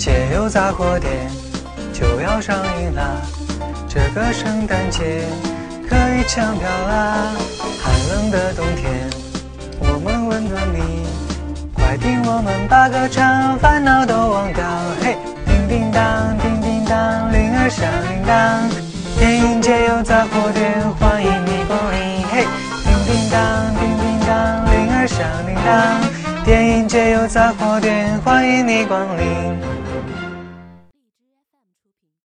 街有杂货店就要上映啦，这个圣诞节可以抢票啦。寒冷的冬天，我们温暖你，快听我们把歌唱，烦恼都忘掉。嘿，叮叮当，叮叮当，铃儿响叮当，电影街有杂货店，欢迎你光临。嘿，叮叮当，叮叮当，铃儿响叮当，电影街有杂货店欢迎你光临。